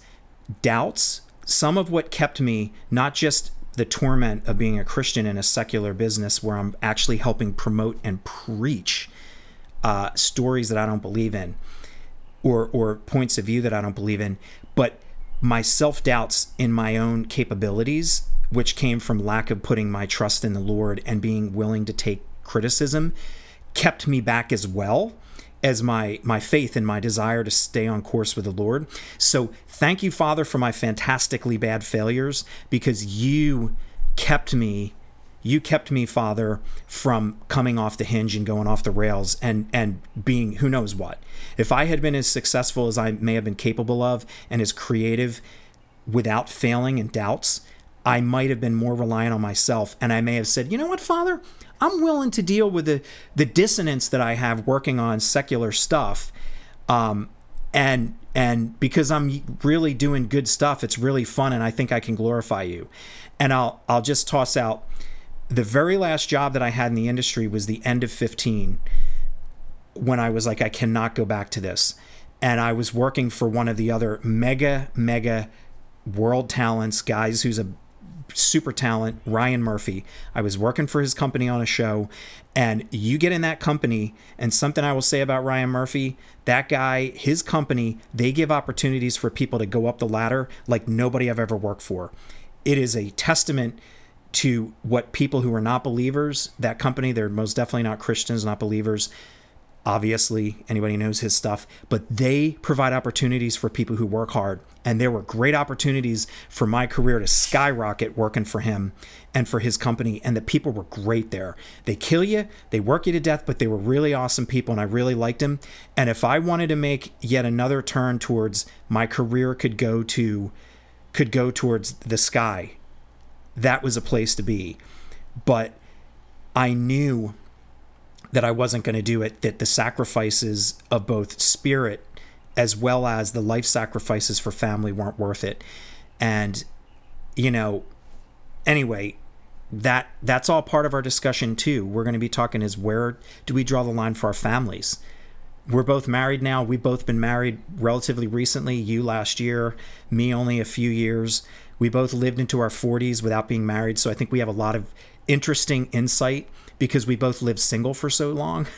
doubts, some of what kept me, not just the torment of being a Christian in a secular business where I'm actually helping promote and preach uh, stories that I don't believe in or, or points of view that I don't believe in, but my self doubts in my own capabilities, which came from lack of putting my trust in the Lord and being willing to take criticism, kept me back as well as my my faith and my desire to stay on course with the Lord. So thank you, Father, for my fantastically bad failures because you kept me you kept me father from coming off the hinge and going off the rails and and being who knows what. If i had been as successful as i may have been capable of and as creative without failing and doubts i might have been more reliant on myself. And i may have said you know what father? I'm willing to deal with the the dissonance that i have working on secular stuff um and and because i'm really doing good stuff it's really fun and i think i can glorify you. And i'll i'll just toss out the very last job that I had in the industry was the end of 15 when I was like, I cannot go back to this. And I was working for one of the other mega, mega world talents, guys who's a super talent, Ryan Murphy. I was working for his company on a show. And you get in that company, and something I will say about Ryan Murphy that guy, his company, they give opportunities for people to go up the ladder like nobody I've ever worked for. It is a testament to what people who are not believers, that company, they're most definitely not Christians, not believers. Obviously, anybody knows his stuff, but they provide opportunities for people who work hard. And there were great opportunities for my career to skyrocket working for him and for his company. And the people were great there. They kill you, they work you to death, but they were really awesome people. And I really liked them. And if I wanted to make yet another turn towards my career could go to, could go towards the sky, that was a place to be. But I knew that I wasn't going to do it, that the sacrifices of both spirit as well as the life sacrifices for family weren't worth it. And, you know, anyway, that that's all part of our discussion too. We're going to be talking is where do we draw the line for our families? We're both married now. We've both been married relatively recently. You last year, me only a few years. We both lived into our 40s without being married. So I think we have a lot of interesting insight because we both lived single for so long.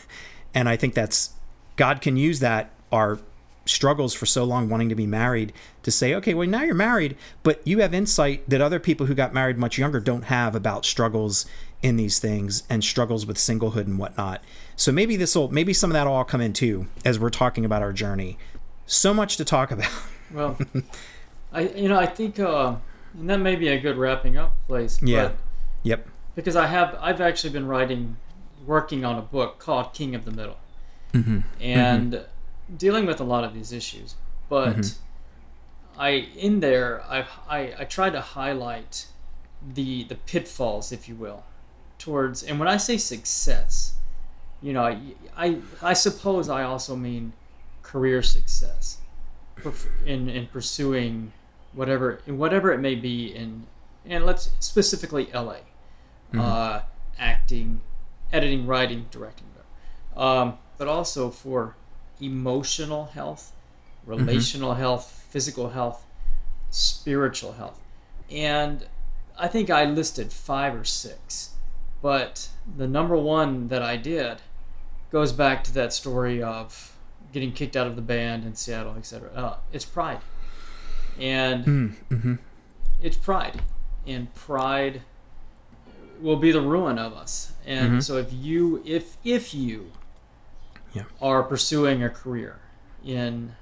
And I think that's God can use that, our struggles for so long wanting to be married, to say, okay, well, now you're married, but you have insight that other people who got married much younger don't have about struggles in these things and struggles with singlehood and whatnot. So maybe this will, maybe some of that will all come in too as we're talking about our journey. So much to talk about. Well, I you know I think uh, and that may be a good wrapping up place. Yeah. Yep. because I have I've actually been writing, working on a book called King of the Middle, Mm-hmm. and dealing with a lot of these issues. But I in there I, I I tried to highlight the the pitfalls, if you will, towards and when I say success, you know, I I, I suppose I also mean career success in in pursuing whatever whatever it may be in and let's specifically LA, mm-hmm. uh, acting, editing, writing, directing, um, but also for emotional health, relational mm-hmm. health, physical health, spiritual health, and I think I listed five or six, but the number one that I did goes back to that story of getting kicked out of the band in Seattle, etc. Uh, it's pride, and mm, mm-hmm. it's pride, and pride will be the ruin of us. And mm-hmm. so if you if if you yeah. are pursuing a career in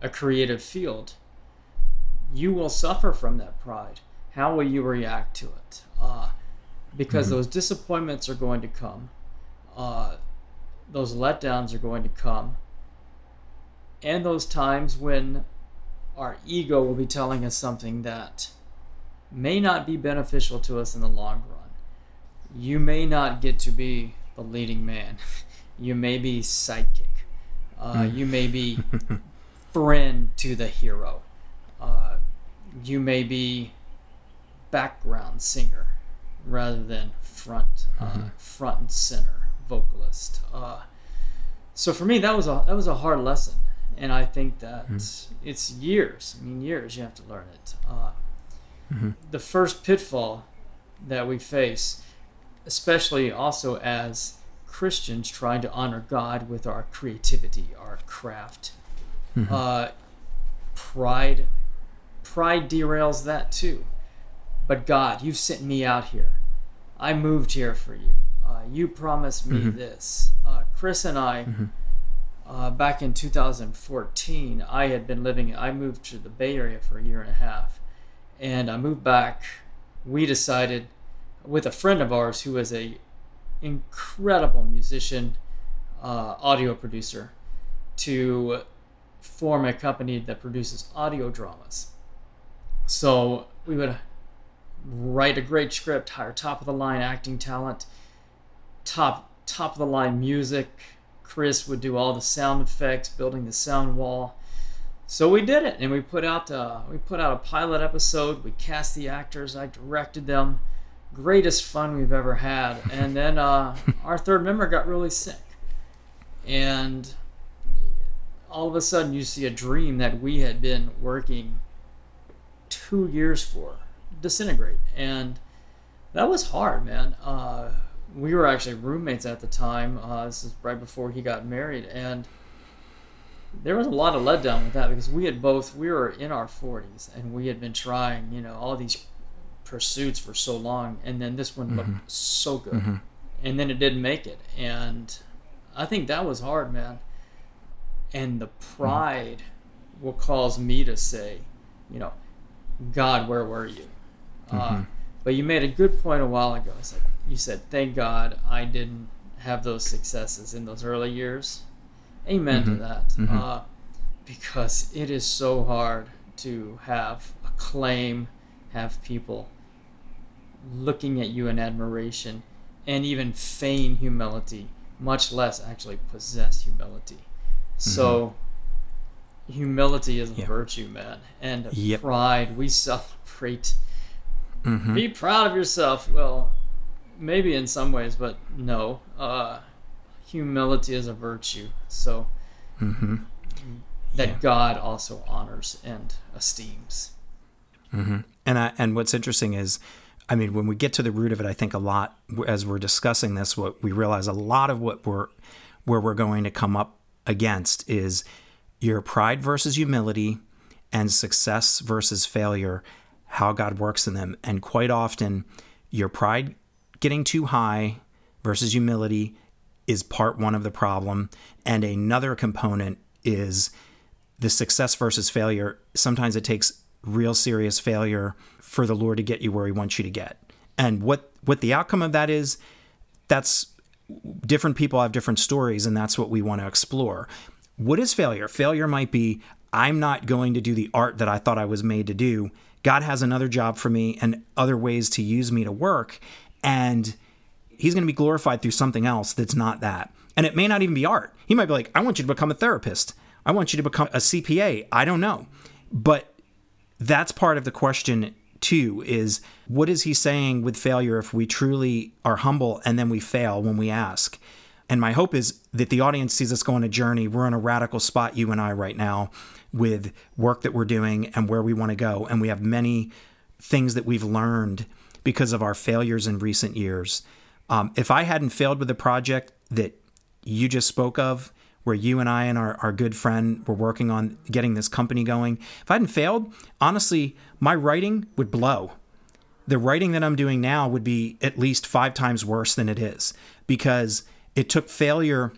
a creative field, you will suffer from that pride. How will you react to it? Uh, because mm-hmm. those disappointments are going to come. Uh, those letdowns are going to come. And those times when our ego will be telling us something that may not be beneficial to us in the long run. You may not get to be the leading man. You may be psychic. Uh, mm. You may be friend to the hero. Uh, you may be background singer rather than front uh, mm-hmm. front and center vocalist. Uh, so for me, that was a that was a hard lesson, and I think that mm. it's years. I mean, years you have to learn it. Uh, mm-hmm. The first pitfall that we face, especially also as Christians trying to honor God with our creativity, our craft, mm-hmm. uh, pride, pride derails that too. But God, you've sent me out here. I moved here for you. Uh, you promised me mm-hmm. this. Uh, Chris and I, mm-hmm. Uh, back in 2014, I had been living, I moved to the Bay Area for a year and a half and I moved back. We decided with a friend of ours who is a incredible musician, uh, audio producer, to form a company that produces audio dramas. So we would write a great script, hire top of the line acting talent, top top of the line music. Chris would do all the sound effects, building the sound wall. So we did it, and we put out uh, we put out a pilot episode. We cast the actors. I directed them. Greatest fun we've ever had. And then uh, our third member got really sick, and all of a sudden you see a dream that we had been working two years for disintegrate, and that was hard, man. Uh, we were actually roommates at the time. Uh, this is right before he got married, and there was a lot of letdown with that because we had both we were in our 40s and we had been trying you know all these pursuits for so long and then this one looked mm-hmm. so good mm-hmm. and then it didn't make it and i think that was hard man and the pride mm-hmm. will cause me to say you know god where were you uh, mm-hmm. but you made a good point a while ago it's like you said thank god i didn't have those successes in those early years Amen mm-hmm. to that. Mm-hmm. Uh, because it is so hard to have acclaim, have people looking at you in admiration, and even feign humility, much less actually possess humility. So, mm-hmm. humility is a yeah. virtue, man. And yep. pride, we celebrate. Mm-hmm. Be proud of yourself. Well, maybe in some ways, but no. Uh, humility is a virtue. So mm-hmm. that yeah. God also honors and esteems. Mm-hmm. And I, and what's interesting is, I mean, when we get to the root of it, I think a lot as we're discussing this, what we realize a lot of what we're where we're going to come up against is your pride versus humility and success versus failure, how God works in them. And quite often, your pride getting too high versus humility is part one of the problem. And another component is the success versus failure. Sometimes it takes real serious failure for the Lord to get you where He wants you to get. And what, what the outcome of that is, that's different people have different stories, and that's what we want to explore. What is failure? Failure might be I'm not going to do the art that I thought I was made to do. God has another job for me and other ways to use me to work. And he's going to be glorified through something else that's not that. And it may not even be art. He might be like, I want you to become a therapist. I want you to become a CPA. I don't know. But that's part of the question too is what is he saying with failure if we truly are humble and then we fail when we ask? And my hope is that the audience sees us go on a journey. We're in a radical spot, you and I, right now, with work that we're doing and where we want to go. And we have many things that we've learned because of our failures in recent years. Um, if I hadn't failed with the project that you just spoke of, where you and I and our, our good friend were working on getting this company going, if I hadn't failed, honestly, my writing would blow. The writing that I'm doing now would be at least five times worse than it is because it took failure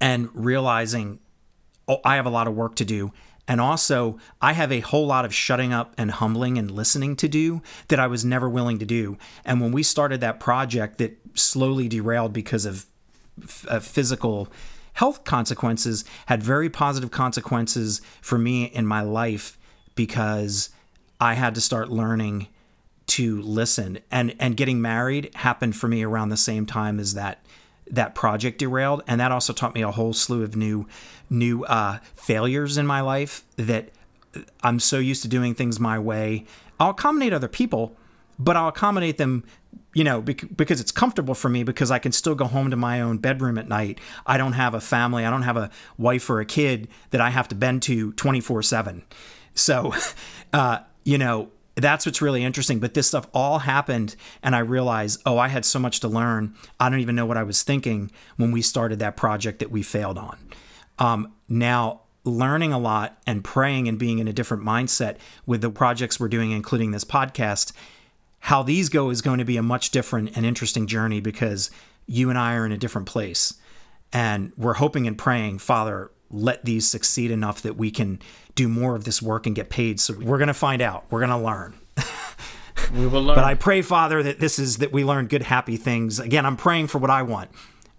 and realizing, oh, I have a lot of work to do. And also, I have a whole lot of shutting up and humbling and listening to do that I was never willing to do. And when we started that project that slowly derailed because of f- uh, physical health consequences had very positive consequences for me in my life because I had to start learning to listen and and getting married happened for me around the same time as that that project derailed and that also taught me a whole slew of new new uh, failures in my life that I'm so used to doing things my way. I'll accommodate other people, but I'll accommodate them you know, because it's comfortable for me because I can still go home to my own bedroom at night. I don't have a family. I don't have a wife or a kid that I have to bend to 24 7. So, uh, you know, that's what's really interesting. But this stuff all happened, and I realized, oh, I had so much to learn. I don't even know what I was thinking when we started that project that we failed on. Um, now, learning a lot and praying and being in a different mindset with the projects we're doing, including this podcast how these go is going to be a much different and interesting journey because you and I are in a different place. And we're hoping and praying, Father, let these succeed enough that we can do more of this work and get paid. So we're going to find out. We're going to learn. we will learn. But I pray, Father, that this is that we learn good, happy things. Again, I'm praying for what I want.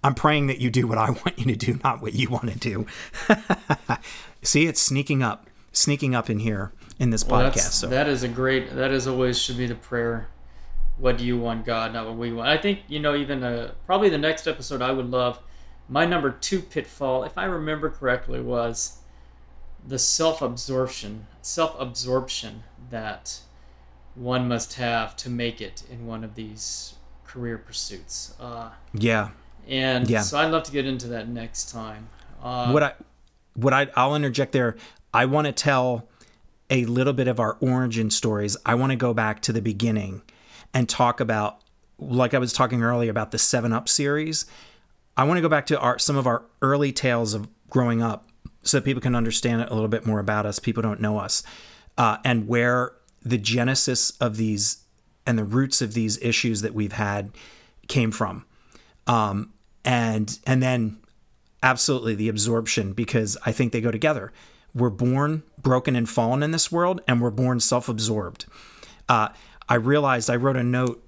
I'm praying that you do what I want you to do, not what you want to do. See, it's sneaking up, sneaking up in here in this well, podcast. So that is a great. That is always should be the prayer. What do you want, God? Not what we want. I think you know. Even uh, probably the next episode, I would love. My number two pitfall, if I remember correctly, was the self-absorption, self-absorption that one must have to make it in one of these career pursuits. Uh, yeah. And yeah. so I'd love to get into that next time. Uh, what I, what I, I'll interject there. I want to tell a little bit of our origin stories, I want to go back to the beginning and talk about, like I was talking earlier about the Seven Up series. I want to go back to our some of our early tales of growing up, so that people can understand a little bit more about us. People don't know us, uh, and where the genesis of these and the roots of these issues that we've had came from, um, and and then absolutely the absorption because I think they go together. We're born broken and fallen in this world, and we're born self absorbed. Uh, I realized I wrote a note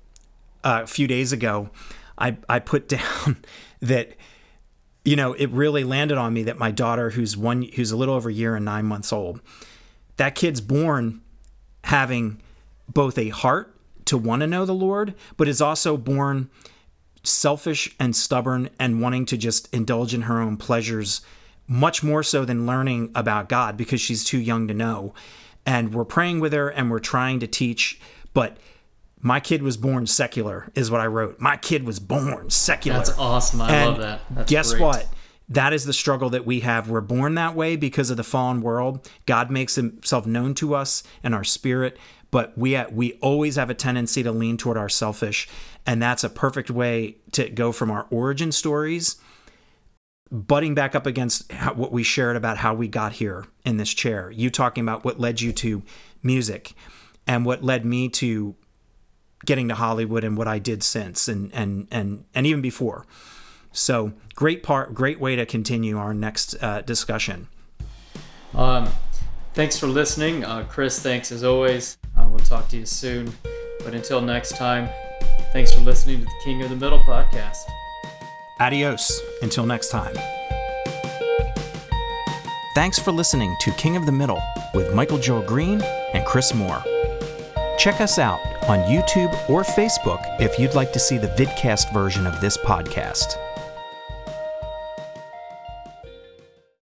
uh, a few days ago. I, I put down that you know it really landed on me that my daughter who's one who's a little over a year and nine months old that kid's born having both a heart to want to know the lord but is also born selfish and stubborn and wanting to just indulge in her own pleasures much more so than learning about God because she's too young to know. And we're praying with her and we're trying to teach, but my kid was born secular, is what I wrote. My kid was born secular. That's awesome. I and love that. That's guess great. what? That is the struggle that we have. We're born that way because of the fallen world. God makes himself known to us and our spirit, but we uh, we always have a tendency to lean toward our selfish, and that's a perfect way to go from our origin stories butting back up against how, what we shared about how we got here in this chair. You talking about what led you to music and what led me to getting to Hollywood and what I did since and and and and even before. So great part, great way to continue our next uh, discussion. Um, thanks for listening, uh, Chris. Thanks as always. Uh, we'll talk to you soon. But until next time, thanks for listening to the King of the Middle podcast. Adios. Until next time. Thanks for listening to King of the Middle with Michael Joel Green and Chris Moore. Check us out on YouTube or Facebook if you'd like to see the vidcast version of this podcast.